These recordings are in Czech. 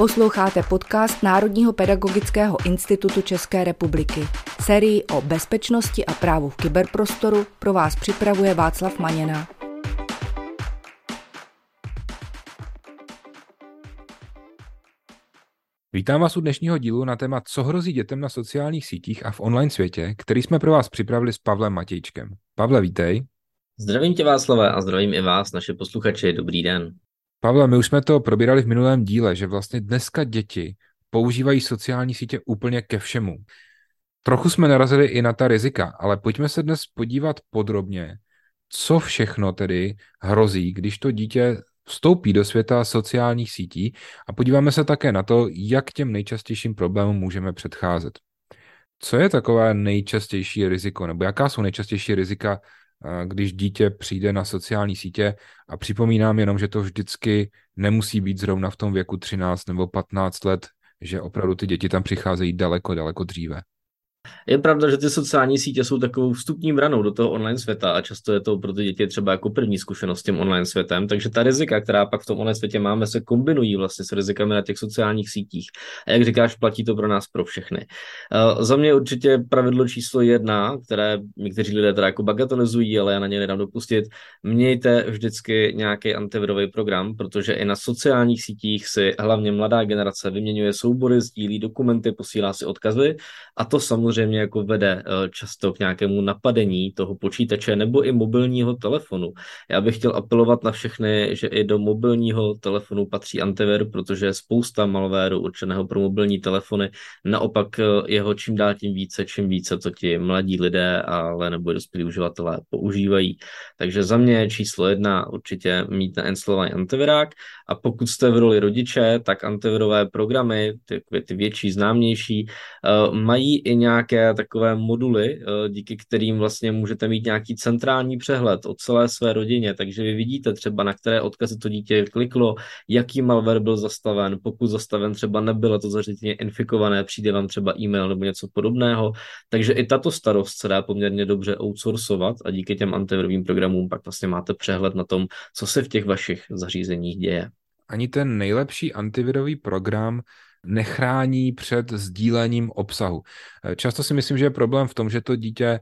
Posloucháte podcast Národního pedagogického institutu České republiky. Sérii o bezpečnosti a právu v kyberprostoru pro vás připravuje Václav Maněna. Vítám vás u dnešního dílu na téma, co hrozí dětem na sociálních sítích a v online světě, který jsme pro vás připravili s Pavlem Matějčkem. Pavle, vítej. Zdravím tě Václave a zdravím i vás, naše posluchači. Dobrý den. Pavle, my už jsme to probírali v minulém díle, že vlastně dneska děti používají sociální sítě úplně ke všemu. Trochu jsme narazili i na ta rizika, ale pojďme se dnes podívat podrobně, co všechno tedy hrozí, když to dítě vstoupí do světa sociálních sítí a podíváme se také na to, jak těm nejčastějším problémům můžeme předcházet. Co je takové nejčastější riziko, nebo jaká jsou nejčastější rizika když dítě přijde na sociální sítě a připomínám jenom, že to vždycky nemusí být zrovna v tom věku 13 nebo 15 let, že opravdu ty děti tam přicházejí daleko, daleko dříve. Je pravda, že ty sociální sítě jsou takovou vstupní branou do toho online světa a často je to pro ty děti třeba jako první zkušenost s tím online světem, takže ta rizika, která pak v tom online světě máme, se kombinují vlastně s rizikami na těch sociálních sítích. A jak říkáš, platí to pro nás pro všechny. Uh, za mě určitě pravidlo číslo jedna, které někteří lidé teda jako bagatelizují, ale já na ně nedám dopustit, mějte vždycky nějaký antivirový program, protože i na sociálních sítích si hlavně mladá generace vyměňuje soubory, sdílí dokumenty, posílá si odkazy a to samozřejmě samozřejmě jako vede eh, často k nějakému napadení toho počítače nebo i mobilního telefonu. Já bych chtěl apelovat na všechny, že i do mobilního telefonu patří antivir, protože je spousta malvéru určeného pro mobilní telefony. Naopak eh, jeho čím dál tím více, čím více to ti mladí lidé, ale nebo dospělí uživatelé používají. Takže za mě číslo jedna určitě mít nainstalovaný antivirák a pokud jste v roli rodiče, tak antivirové programy, ty, ty větší, známější, uh, mají i nějaké takové moduly, uh, díky kterým vlastně můžete mít nějaký centrální přehled o celé své rodině, takže vy vidíte třeba, na které odkazy to dítě kliklo, jaký malware byl zastaven, pokud zastaven třeba nebylo to zařízení infikované, přijde vám třeba e-mail nebo něco podobného, takže i tato starost se dá poměrně dobře outsourcovat a díky těm antivirovým programům pak vlastně máte přehled na tom, co se v těch vašich zařízeních děje. Ani ten nejlepší antivirový program nechrání před sdílením obsahu. Často si myslím, že je problém v tom, že to dítě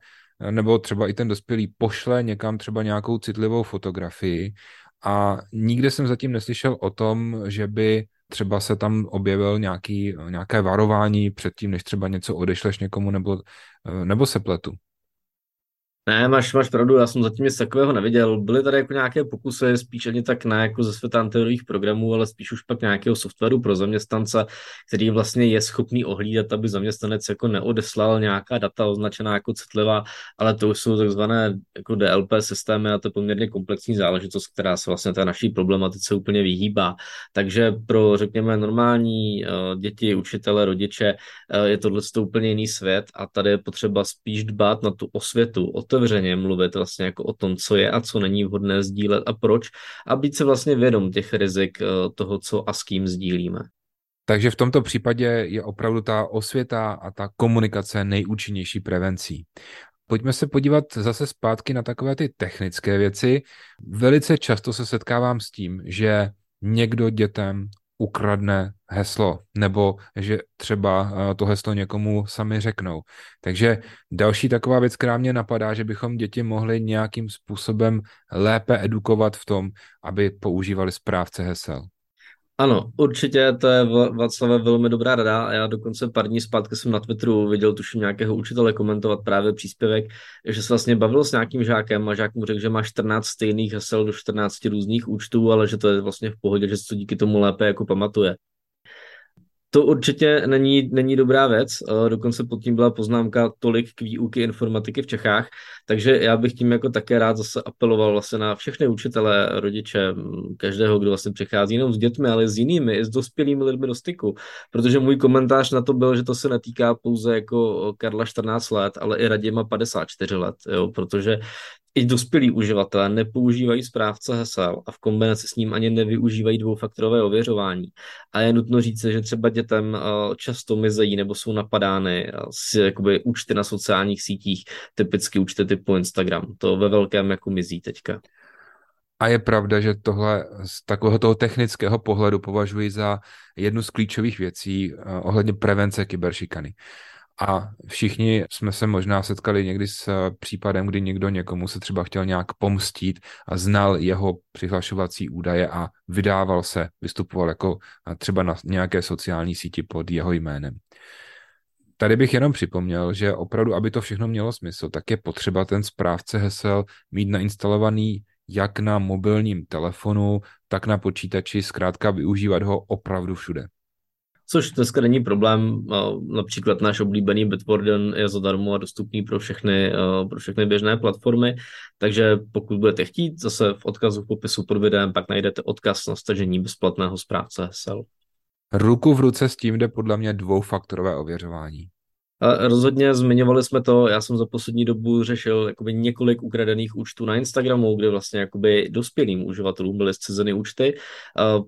nebo třeba i ten dospělý pošle někam třeba nějakou citlivou fotografii a nikde jsem zatím neslyšel o tom, že by třeba se tam objevil nějaký, nějaké varování předtím, než třeba něco odešleš někomu nebo, nebo se pletu. Ne, máš, máš pravdu, já jsem zatím nic takového neviděl. Byly tady jako nějaké pokusy, spíš ani tak ne jako ze světa antivirových programů, ale spíš už pak nějakého softwaru pro zaměstnance, který vlastně je schopný ohlídat, aby zaměstnanec jako neodeslal nějaká data označená jako citlivá, ale to už jsou takzvané jako DLP systémy a to je poměrně komplexní záležitost, která se vlastně té naší problematice úplně vyhýbá. Takže pro, řekněme, normální uh, děti, učitele, rodiče uh, je tohle úplně jiný svět a tady je potřeba spíš dbát na tu osvětu, o to otevřeně mluvit vlastně jako o tom, co je a co není vhodné sdílet a proč a být se vlastně vědom těch rizik eh, toho, co a s kým sdílíme. Takže v tomto případě je opravdu ta osvěta a ta komunikace nejúčinnější prevencí. Pojďme se podívat zase zpátky na takové ty technické věci. Velice často se setkávám s tím, že někdo dětem ukradne heslo, nebo že třeba eh, to heslo někomu sami řeknou. Takže další taková věc, která mě napadá, že bychom děti mohli nějakým způsobem lépe edukovat v tom, aby používali správce hesel. Ano, určitě to je Václav velmi dobrá rada já dokonce pár dní zpátky jsem na Twitteru viděl tuším nějakého učitele komentovat právě příspěvek, že se vlastně bavil s nějakým žákem a žák mu řekl, že má 14 stejných hesel do 14 různých účtů, ale že to je vlastně v pohodě, že se to díky tomu lépe jako pamatuje. To určitě není, není dobrá věc, dokonce pod tím byla poznámka tolik k výuky informatiky v Čechách, takže já bych tím jako také rád zase apeloval vlastně na všechny učitele, rodiče, každého, kdo vlastně přichází jenom s dětmi, ale s jinými, i s dospělými lidmi do styku, protože můj komentář na to byl, že to se netýká pouze jako Karla 14 let, ale i Radima 54 let, jo, protože i dospělí uživatelé nepoužívají správce hesel a v kombinaci s ním ani nevyužívají dvoufaktorové ověřování. A je nutno říct, že třeba dětem eh, často mizejí nebo jsou napadány eh, jakoby, účty na sociálních sítích, typicky účty typu Instagram. To ve velkém jako mizí teďka. A je pravda, že tohle z takového toho technického pohledu považuji za jednu z klíčových věcí uh, ohledně prevence kyberšikany. A všichni jsme se možná setkali někdy s eh, případem, kdy někdo někomu se třeba chtěl nějak pomstít a znal jeho přihlašovací údaje a vydával se, vystupoval jako eh, třeba na nějaké sociální síti pod jeho jménem. Tady bych jenom připomněl, že opravdu, aby to všechno mělo smysl, tak je potřeba ten správce hesel mít nainstalovaný jak na mobilním telefonu, tak na počítači, zkrátka využívat ho opravdu všude což dneska není problém. Například náš oblíbený Bitwarden je zadarmo a dostupný pro všechny, pro všechny běžné platformy, takže pokud budete chtít, zase v odkazu v popisu pod videem pak najdete odkaz na stažení bezplatného správce hesel. Ruku v ruce s tím jde podle mě dvoufaktorové ověřování. Rozhodně zmiňovali jsme to, já jsem za poslední dobu řešil jakoby několik ukradených účtů na Instagramu, kde vlastně jakoby dospělým uživatelům byly zcizeny účty,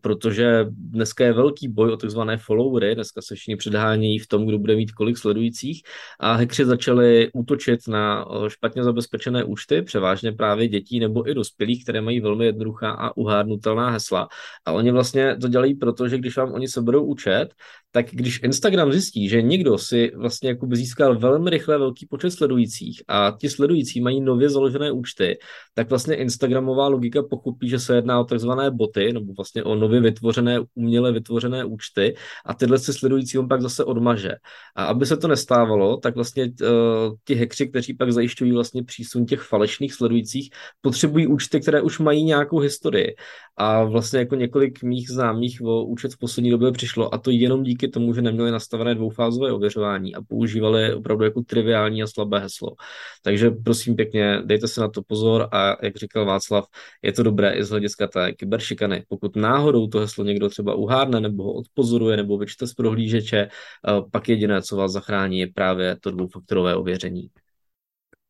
protože dneska je velký boj o takzvané followery, dneska se všichni předhánějí v tom, kdo bude mít kolik sledujících a hackři začali útočit na špatně zabezpečené účty, převážně právě dětí nebo i dospělých, které mají velmi jednoduchá a uhádnutelná hesla. A oni vlastně to dělají proto, že když vám oni seberou účet, tak když Instagram zjistí, že někdo si vlastně jakoby získal velmi rychle velký počet sledujících a ti sledující mají nově založené účty, tak vlastně Instagramová logika pochopí, že se jedná o takzvané boty, nebo vlastně o nově vytvořené, uměle vytvořené účty a tyhle si sledující on pak zase odmaže. A aby se to nestávalo, tak vlastně uh, ti hekři, kteří pak zajišťují vlastně přísun těch falešných sledujících, potřebují účty, které už mají nějakou historii. A vlastně jako několik mých známých o účet v poslední době přišlo a to jenom díky tomu, že neměli nastavené dvoufázové ověřování a používali opravdu jako triviální a slabé heslo. Takže prosím pěkně, dejte si na to pozor a jak říkal Václav, je to dobré i z hlediska té kyberšikany. Pokud náhodou to heslo někdo třeba uhárne nebo ho odpozoruje nebo vyčte z prohlížeče, eh, pak jediné, co vás zachrání, je právě to dvoufaktorové ověření.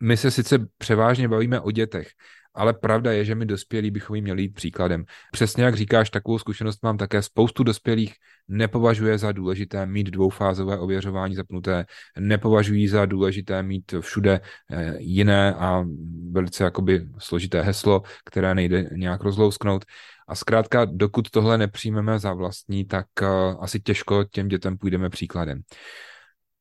My se sice převážně bavíme o dětech, ale pravda je, že my dospělí bychom jim měli jít příkladem. Přesně jak říkáš, takovou zkušenost mám také. Spoustu dospělých nepovažuje za důležité mít dvoufázové ověřování zapnuté, nepovažují za důležité mít všude eh, jiné a velice jakoby složité heslo, které nejde nějak rozlousknout. A zkrátka, dokud tohle nepřijmeme za vlastní, tak eh, asi těžko těm dětem půjdeme příkladem.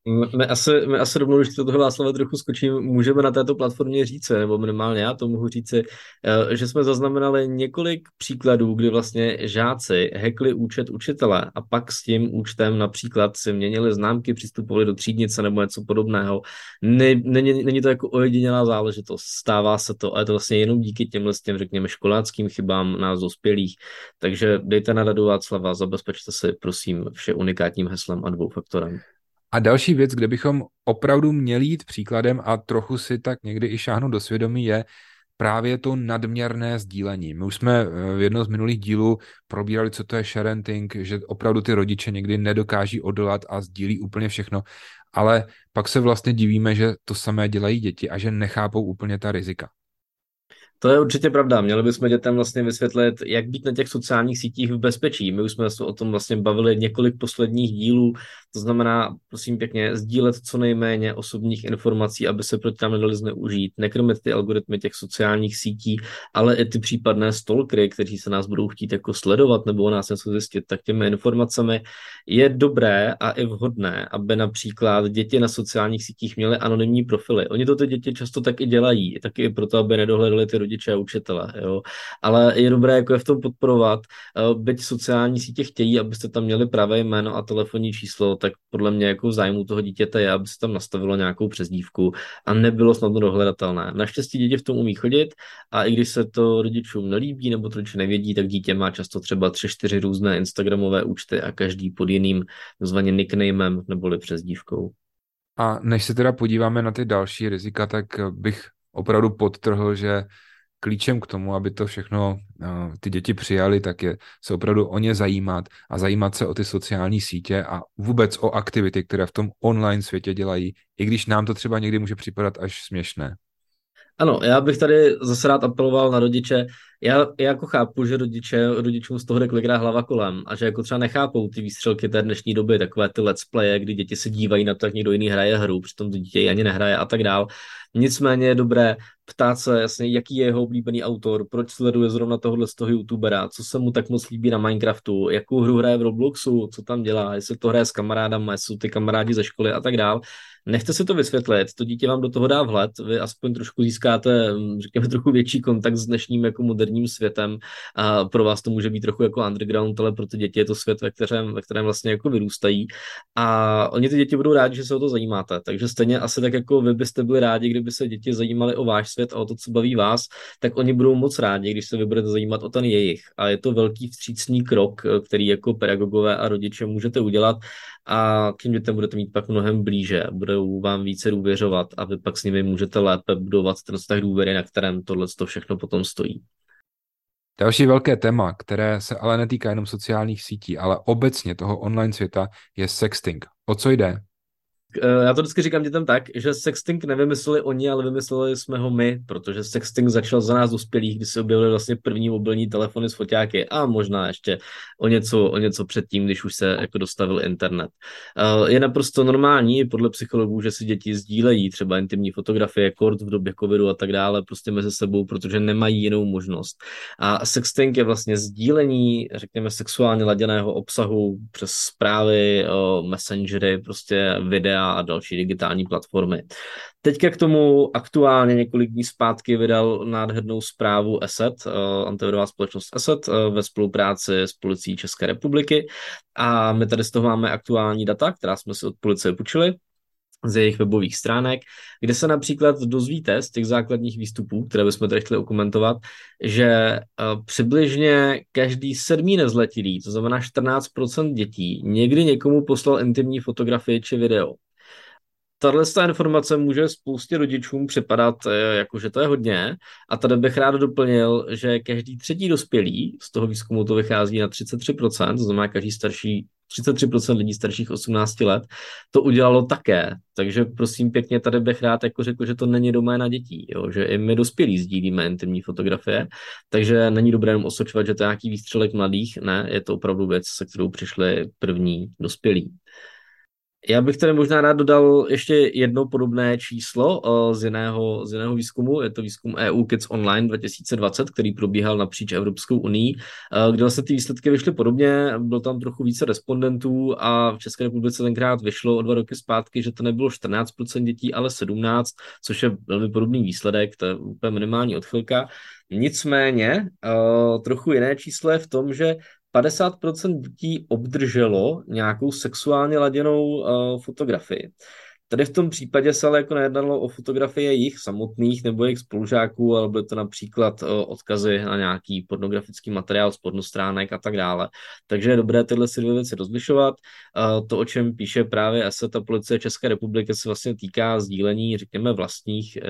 My asi, my asi rovnou, když to toho Václava trochu skočím, můžeme na této platformě říct, nebo minimálně já to mohu říci, eh, že jsme zaznamenali několik příkladů, kdy vlastně žáci hekli účet učitele a pak s tím účtem například si měnili známky, přistupovali do třídnice nebo něco podobného. Není, není to jako ojedinělá záležitost, stává se to a je to vlastně jenom díky těmhle těm, řekněme, školáckým chybám nás dospělých. Takže dejte na radu Václava, zabezpečte si, prosím, vše unikátním heslem a dvoufaktorem. A další věc, kde bychom opravdu měli jít příkladem a trochu si tak někdy i šáhnout do svědomí, je právě to nadměrné sdílení. My už jsme eh, v jednom z minulých dílů probírali, co to je sharenting, že opravdu ty rodiče někdy nedokáží odolat a sdílí úplně všechno, ale pak se vlastně divíme, že to samé dělají děti a že nechápou úplně ta rizika. To je určitě pravda. Měli bychom dětem vlastně vysvětlit, jak být na těch sociálních sítích v bezpečí. My už jsme se o tom vlastně bavili několik posledních dílů. To znamená, prosím pěkně, sdílet co nejméně osobních informací, aby se proti tam nedali zneužít, nekrmit ty algoritmy těch sociálních sítí, ale i ty případné stalkery, kteří se nás budou chtít jako sledovat nebo o nás něco zjistit, tak těmi informacemi je dobré a i vhodné, aby například děti na sociálních sítích měly anonymní profily. Oni to ty děti často tak i dělají, taky proto, aby nedohledali ty rodiče a učitele, jo. Ale je dobré jako je v tom podporovat, eh, byť sociální sítě chtějí, abyste tam měli pravé jméno a telefonní číslo, tak podle mě jako zájmu toho dítěte je, aby se tam nastavilo nějakou přezdívku a nebylo snadno dohledatelné. Naštěstí děti v tom umí chodit a i když se to rodičům nelíbí nebo to rodiče nevědí, tak dítě má často třeba tři, čtyři různé Instagramové účty a každý pod jiným zvaně nicknamem neboli přezdívkou. A než se teda podíváme na ty další rizika, tak bych opravdu podtrhl, že klíčem k tomu, aby to všechno uh, ty děti přijali, tak je se opravdu o ně zajímat a zajímat se o ty sociální sítě a vůbec o aktivity, které v tom online světě dělají, i když nám to třeba někdy může připadat až směšné. Ano, já bych tady zase rád apeloval na rodiče, Já, já jako chápu, že rodiče, rodičům z toho jde kolikrát hlava kolem a že jako třeba nechápou ty výstřelky té dnešní doby, takové ty let's playe, kdy děti se dívají na to, jak někdo jiný hraje hru, přitom to dítě ani nehraje a tak dál. Nicméně je dobré ptát se jasně, jaký je jeho oblíbený autor, proč sleduje zrovna tohohle z toho youtubera, co se mu tak moc líbí na Minecraftu, jakou hru hraje v Robloxu, co tam dělá, jestli to hraje s kamarádama, jestli jsou ty kamarádi ze školy a tak dál. Nechte si to vysvětlit, to dítě vám do toho dá vhled, vy aspoň trošku získáte, řekněme, trochu větší kontakt s dnešním jako moderním světem a pro vás to může být trochu jako underground, ale pro ty děti je to svět, ve kterém, ve kterém vlastně jako vyrůstají. A oni ty děti budou rádi, že se o to zajímáte, takže stejně asi tak jako vy byste byli rádi, kdyby se děti zajímaly o váš svět a o to, co baví vás, tak oni budou moc rádi, když se vy budete zajímat o ten jejich. A je to velký vstřícný krok, který jako pedagogové a rodiče můžete udělat. A k těm dětem budete mít pak mnohem blíže, budou vám více důvěřovat a vy pak s nimi můžete lépe budovat ten vztah důvěry, na kterém tohle to všechno potom stojí. Další velké téma, které se ale netýká jenom sociálních sítí, ale obecně toho online světa, je sexting. O co jde? Eh, já to vždycky říkám dětem tak, že sexting nevymysleli oni, ale vymysleli jsme ho my, protože sexting začal za nás dospělých, kdy se objevily vlastně první mobilní telefony s foťáky a možná ještě o něco, o něco předtím, když už se jako dostavil internet. Eh, je naprosto normální podle psychologů, že si děti sdílejí třeba intimní fotografie, kort v době covidu a tak dále, prostě mezi sebou, protože nemají jinou možnost. A sexting je vlastně sdílení, řekněme, sexuálně laděného obsahu přes zprávy, messengery, prostě videa videa a další digitální platformy. Teďka k tomu aktuálně několik dní zpátky vydal nádhernou zprávu ESET, uh, antivirová společnost ESET, uh, ve spolupráci s policií České republiky a my tady z toho máme aktuální data, která jsme si od policie půjčili, z jejich webových stránek, kde se například dozvíte z těch základních výstupů, které bychom tady chtěli okomentovat, že uh, přibližně každý sedmý nezletilý, to znamená 14% dětí, někdy někomu poslal intimní fotografii či video tahle informace může spoustě rodičům připadat, eh, jako že to je hodně. A tady bych rád doplnil, že každý třetí dospělý, z toho výzkumu to vychází na 33%, to znamená každý starší 33% lidí starších 18 let to udělalo také. Takže prosím pěkně, tady bych rád jako řekl, že to není doména dětí, jo? že i my dospělí sdílíme intimní fotografie, takže není dobré jenom osočovat, že to je nějaký výstřelek mladých, ne, je to opravdu věc, se kterou přišli první dospělí. Já bych tady možná rád dodal ještě jedno podobné číslo uh, z, jiného, z jiného výzkumu. Je to výzkum EU Kids Online 2020, který probíhal napříč Evropskou unii, uh, kde vlastně ty výsledky vyšly podobně. Bylo tam trochu více respondentů a v České republice tenkrát vyšlo o dva roky zpátky, že to nebylo 14% dětí, ale 17%, což je velmi podobný výsledek, to je úplně minimální odchylka. Nicméně uh, trochu jiné číslo je v tom, že 50% dětí obdrželo nějakou sexuálně laděnou uh, fotografii. Tady v tom případě se ale jako nejednalo o fotografie jich samotných nebo jejich spolužáků, ale byly to například odkazy na nějaký pornografický materiál z pornostránek a tak dále. Takže je dobré tyhle si dvě věci rozlišovat. To, o čem píše právě ESET a policie České republiky, se vlastně týká sdílení, řekněme, vlastních, e,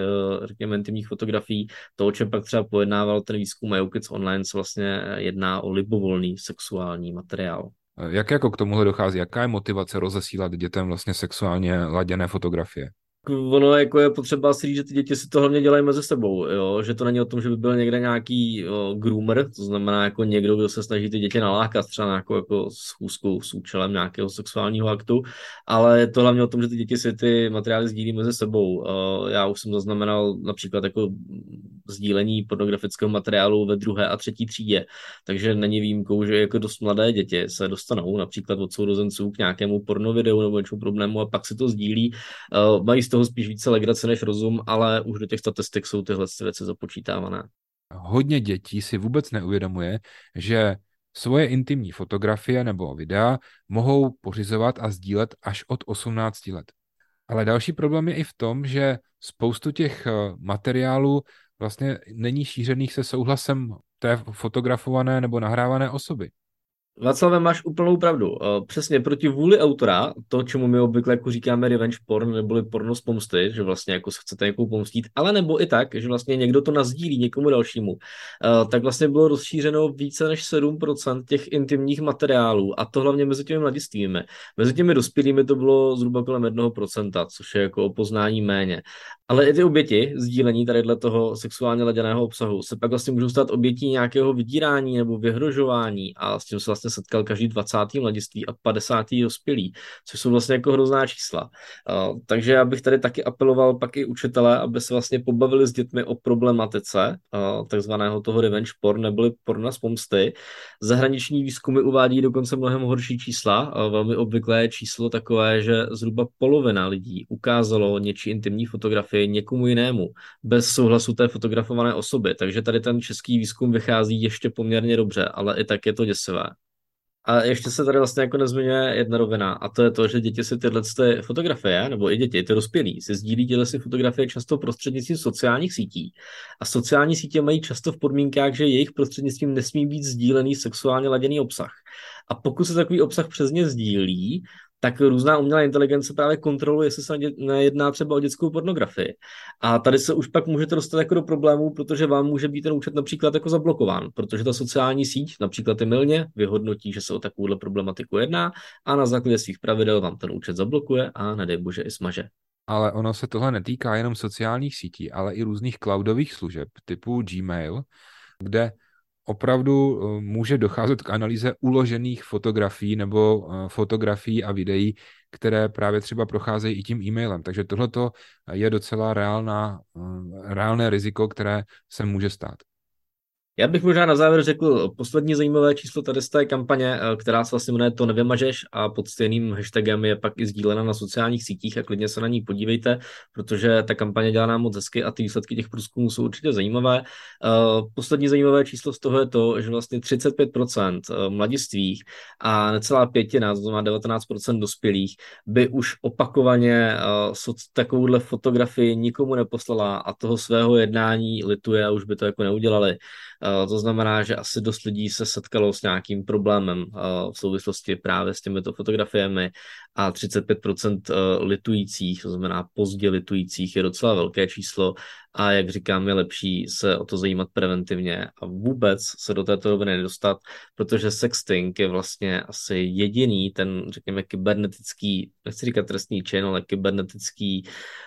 řekněme, intimních fotografií. To, o čem pak třeba pojednával ten výzkum EUKIDS Online, se vlastně jedná o libovolný sexuální materiál. Jak jako k tomuhle dochází? Jaká je motivace rozesílat dětem vlastně sexuálně laděné fotografie? ono jako je potřeba si říct, že ty děti si to hlavně dělají mezi sebou, jo? že to není o tom, že by byl někde nějaký jo, groomer, to znamená jako někdo, kdo se snaží ty děti nalákat třeba nějakou jako schůzku s účelem nějakého sexuálního aktu, ale je to hlavně o tom, že ty děti si ty materiály sdílí mezi sebou. Já už jsem zaznamenal například jako sdílení pornografického materiálu ve druhé a třetí třídě, takže není výjimkou, že jako dost mladé děti se dostanou například od sourozenců k nějakému pornovideu nebo něčemu podobnému a pak si to sdílí. Mají z toho spíš více legrace než rozum, ale už do těch statistik jsou tyhle věci započítávané. Hodně dětí si vůbec neuvědomuje, že svoje intimní fotografie nebo videa mohou pořizovat a sdílet až od 18 let. Ale další problém je i v tom, že spoustu těch eh, materiálů vlastně není šířených se souhlasem té fotografované nebo nahrávané osoby. Václav, máš úplnou pravdu. Eh, přesně proti vůli autora, to, čemu my obvykle jako říkáme revenge porn, neboli porno z pomsty, že vlastně jako se chcete někoho pomstít, ale nebo i tak, že vlastně někdo to nazdílí někomu dalšímu, eh, tak vlastně bylo rozšířeno více než 7% těch intimních materiálů a to hlavně mezi těmi mladistvými. Mezi těmi dospělými to bylo zhruba kolem 1%, což je jako o poznání méně. Ale i ty oběti sdílení tady toho sexuálně laděného obsahu se pak vlastně můžou stát obětí nějakého vydírání nebo vyhrožování a s tím se vlastně setkal každý 20. mladiství a 50. dospělý, což jsou vlastně jako hrozná čísla. Takže já bych tady taky apeloval pak i učitele, aby se vlastně pobavili s dětmi o problematice takzvaného toho revenge porn, neboli porna z pomsty. Zahraniční výzkumy uvádí dokonce mnohem horší čísla. Velmi obvyklé číslo takové, že zhruba polovina lidí ukázalo něčí intimní fotografii někomu jinému bez souhlasu té fotografované osoby. Takže tady ten český výzkum vychází ještě poměrně dobře, ale i tak je to děsivé. A ještě se tady vlastně jako nezmiňuje jedna rovina, a to je to, že děti si tyhle ty fotografie, nebo i děti, ty dospělí, si sdílí tyhle si fotografie často prostřednictvím sociálních sítí. A sociální sítě mají často v podmínkách, že jejich prostřednictvím nesmí být sdílený sexuálně laděný obsah. A pokud se takový obsah přes ně sdílí, tak různá umělá inteligence právě kontroluje, jestli se nejedná třeba o dětskou pornografii. A tady se už pak můžete dostat jako do problémů, protože vám může být ten účet například jako zablokován, protože ta sociální síť, například milně, vyhodnotí, že se o takovouhle problematiku jedná a na základě svých pravidel vám ten účet zablokuje a nedej bože i smaže. Ale ono se tohle netýká jenom sociálních sítí, ale i různých cloudových služeb typu Gmail, kde opravdu eh, může docházet k analýze uložených fotografií nebo eh, fotografií a videí, které právě třeba procházejí i tím e-mailem. Takže tohle je docela reálná, eh, reálné riziko, které se může stát. Já bych možná na závěr řekl poslední zajímavé číslo tady z té kampaně, eh, která se vlastně jmenuje To nevymažeš a pod stejným hashtagem je pak i sdílena na sociálních sítích a klidně se na ní podívejte, protože ta kampaně dělá nám moc hezky a ty výsledky těch průzkumů jsou určitě zajímavé. Eh, poslední zajímavé číslo z toho je to, že vlastně 35% eh, mladistvých a necelá pětina, to znamená 19% dospělých, by už opakovaně takovouhle fotografii nikomu neposlala a toho svého jednání lituje a už by to jako neudělali. Eh, to znamená, že asi dost lidí se setkalo s nějakým problémem eh, v souvislosti právě s těmito fotografiemi a 35% eh, litujících, to znamená pozdě litujících, je docela velké číslo a jak říkám, je lepší se o to zajímat preventivně a vůbec se do této roviny nedostat, protože sexting je vlastně asi jediný ten, řekněme, kybernetický, nechci říkat trestný čin, ale kybernetický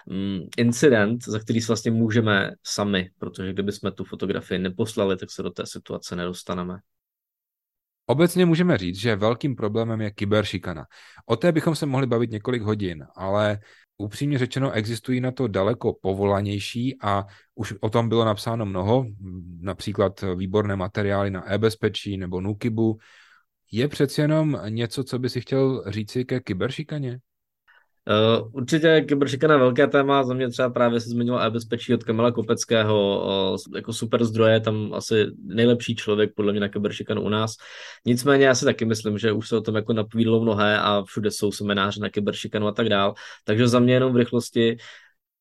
um, incident, za který se vlastně můžeme sami, protože kdyby jsme tu fotografii neposlali, tak se do té situace nedostaneme. Obecně můžeme říct, že velkým problémem je kyberšikana. O té bychom se mohli bavit několik hodin, ale upřímně řečeno existují na to daleko povolanější a už o tom bylo napsáno mnoho, například výborné materiály na e-bezpečí nebo Nukibu. Je přeci jenom něco, co by si chtěl říci ke kyberšikaně? Uh, určitě kyberšikana velké téma, za mě třeba právě se zmiňoval e-bezpečí od Kamila Kopeckého, uh, jako super zdroje, tam asi nejlepší člověk podle mě na kyberšikanu u nás. Nicméně já si taky myslím, že už se o tom jako napovídalo mnohé a všude jsou semináře na kyberšikanu a tak dál. Takže za mě jenom v rychlosti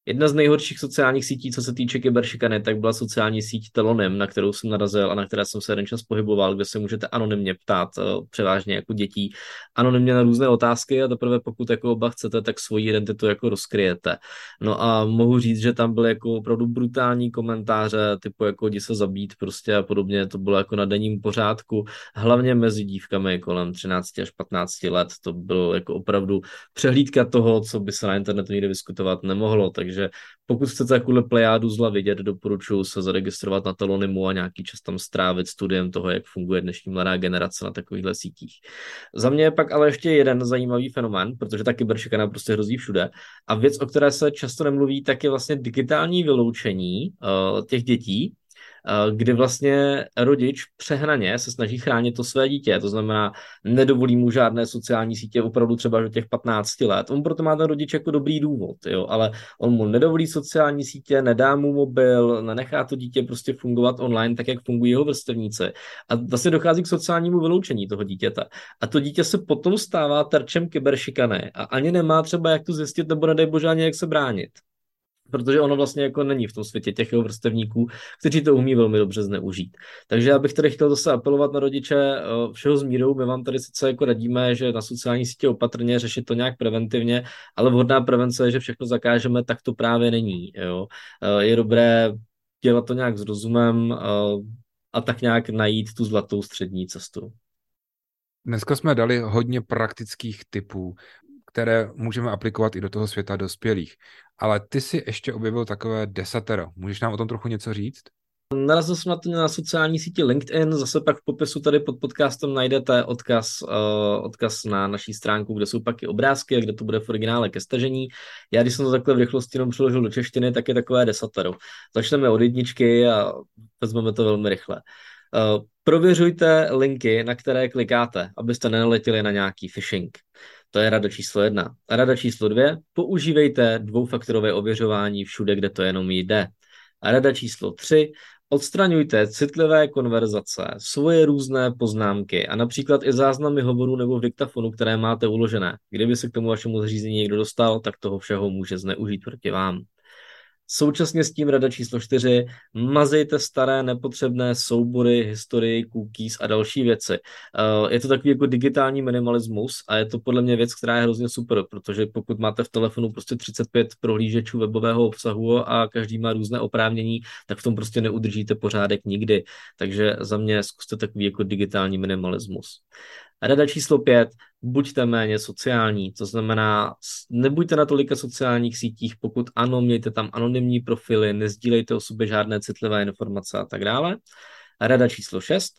Jedna z nejhorších sociálních sítí, co se týče kyberšikany, tak byla sociální síť Telonym, na kterou jsem narazil a na které jsem se jeden čas pohyboval, kde se můžete anonymně ptát, uh, převážně jako dětí, anonymně na různé otázky a teprve pokud jako oba chcete, tak svoji identitu jako rozkryjete. No a mohu říct, že tam byly jako opravdu brutální komentáře, typu jako jdi se zabít prostě a podobně, to bylo jako na denním pořádku, hlavně mezi dívkami kolem 13 až 15 let, to bylo jako opravdu přehlídka toho, co by se na internetu nikdy diskutovat nemohlo, takže takže pokud chcete takovou plejádu zla vidět, doporučuji se zaregistrovat na Telonymu a nějaký čas tam strávit studiem toho, jak funguje dnešní mladá generace na takovýchhle sítích. Za mě je pak ale ještě jeden zajímavý fenomén, protože ta kyberšikana prostě hrozí všude. A věc, o které se často nemluví, tak je vlastně digitální vyloučení uh, těch dětí, kdy vlastně rodič přehnaně se snaží chránit to své dítě, to znamená, nedovolí mu žádné sociální sítě opravdu třeba do těch 15 let. On proto má ten rodič jako dobrý důvod, jo, ale on mu nedovolí sociální sítě, nedá mu mobil, nenechá to dítě prostě fungovat online tak, jak fungují jeho vrstevníci. A vlastně dochází k sociálnímu vyloučení toho dítěte. A to dítě se potom stává terčem kyberšikany a ani nemá třeba jak to zjistit nebo nedej bože ani jak se bránit. Protože ono vlastně jako není v tom světě těch jeho vrstevníků, kteří to umí velmi dobře zneužít. Takže já bych tady chtěl zase apelovat na rodiče eh, všeho s mírou. My vám tady sice jako radíme, že na sociální sítě opatrně řešit to nějak preventivně, ale vhodná prevence je, že všechno zakážeme, tak to právě není. Jo? Eh, je dobré dělat to nějak s rozumem eh, a tak nějak najít tu zlatou střední cestu. Dneska jsme dali hodně praktických typů, které můžeme aplikovat i do toho světa dospělých. Ale ty si ještě objevil takové desatero. Můžeš nám o tom trochu něco říct? Narazil jsem na to na sociální síti LinkedIn, zase pak v popisu tady pod podcastem najdete odkaz, uh, odkaz na naší stránku, kde jsou pak i obrázky, kde to bude v originále ke stažení. Já když jsem to takhle v rychlosti jenom přeložil do češtiny, tak je takové desatero. Začneme od jedničky a vezmeme to velmi rychle. Uh, prověřujte linky, na které klikáte, abyste nenaletěli na nějaký phishing. To je rada číslo jedna. A rada číslo dvě, používejte dvoufaktorové ověřování všude, kde to jenom jde. A rada číslo tři, odstraňujte citlivé konverzace, svoje různé poznámky a například i záznamy hovoru nebo v diktafonu, které máte uložené. Kdyby se k tomu vašemu zařízení někdo dostal, tak toho všeho může zneužít proti vám. Současně s tím rada číslo čtyři, mazejte staré nepotřebné soubory, historii, cookies a další věci. Eh, je to takový jako digitální minimalismus a je to podle mě věc, která je hrozně super, protože pokud máte v telefonu prostě 35 prohlížečů webového obsahu a každý má různé oprávnění, tak v tom prostě neudržíte pořádek nikdy. Takže za mě zkuste takový jako digitální minimalismus. Rada číslo pět, buďte méně sociální, to znamená, nebuďte na tolika sociálních sítích, pokud ano, mějte tam anonymní profily, nezdílejte o sobě žádné citlivé informace a tak dále. Rada číslo šest,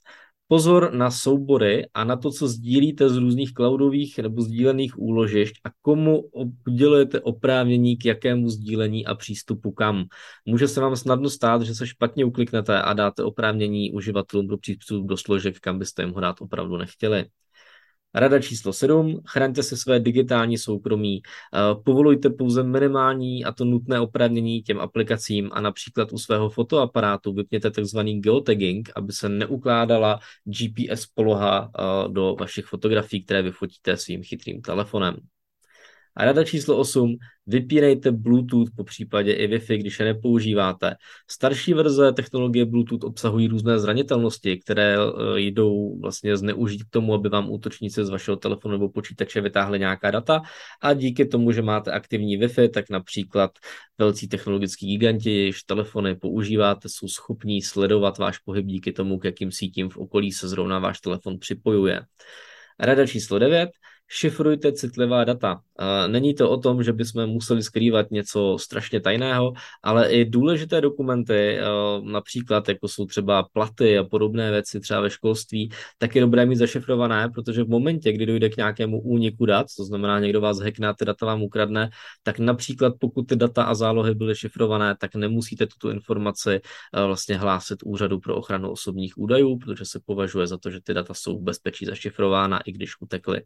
pozor na soubory a na to, co sdílíte z různých cloudových nebo sdílených úložišť a komu udělujete oprávnění k jakému sdílení a přístupu kam. Může se vám snadno stát, že se špatně ukliknete a dáte oprávnění uživatelům pro přístup do složek, kam byste jim ho dát opravdu nechtěli. Rada číslo 7. Chraňte si své digitální soukromí. Eh, povolujte pouze minimální a to nutné oprávnění těm aplikacím a například u svého fotoaparátu vypněte tzv. geotagging, aby se neukládala GPS poloha eh, do vašich fotografií, které vyfotíte svým chytrým telefonem. A rada číslo 8, vypínejte Bluetooth, po případě i Wi-Fi, když je nepoužíváte. Starší verze technologie Bluetooth obsahují různé zranitelnosti, které eh, jdou vlastně zneužít k tomu, aby vám útočníci z vašeho telefonu nebo počítače vytáhli nějaká data a díky tomu, že máte aktivní Wi-Fi, tak například velcí technologický giganti, jejichž telefony používáte, jsou schopní sledovat váš pohyb díky tomu, k jakým sítím v okolí se zrovna váš telefon připojuje. Rada číslo 9 šifrujte citlivá data. Není to o tom, že bychom museli skrývat něco strašně tajného, ale i důležité dokumenty, například jako jsou třeba platy a podobné věci třeba ve školství, tak je dobré mít zašifrované, protože v momentě, kdy dojde k nějakému úniku dat, to znamená někdo vás hackne ty data vám ukradne, tak například pokud ty data a zálohy byly šifrované, tak nemusíte tuto informaci vlastně hlásit úřadu pro ochranu osobních údajů, protože se považuje za to, že ty data jsou v bezpečí zašifrována, i když utekly.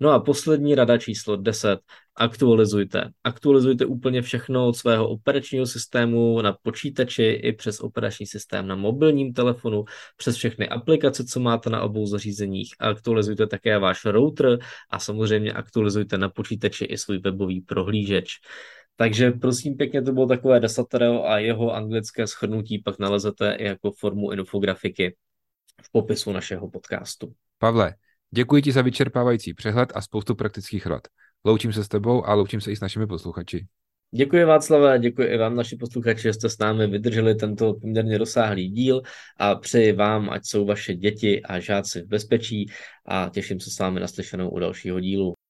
No a poslední rada číslo 10. Aktualizujte. Aktualizujte úplně všechno od svého operačního systému na počítači i přes operační systém na mobilním telefonu, přes všechny aplikace, co máte na obou zařízeních. Aktualizujte také váš router a samozřejmě aktualizujte na počítači i svůj webový prohlížeč. Takže prosím pěkně, to bylo takové desatero a jeho anglické shrnutí pak nalezete i jako formu infografiky v popisu našeho podcastu. Pavle, Děkuji ti za vyčerpávající přehled a spoustu praktických rad. Loučím se s tebou a loučím se i s našimi posluchači. Děkuji Václave, děkuji i vám, naši posluchači, že jste s námi vydrželi tento poměrně rozsáhlý díl a přeji vám, ať jsou vaše děti a žáci v bezpečí a těším se s vámi naslyšenou u dalšího dílu.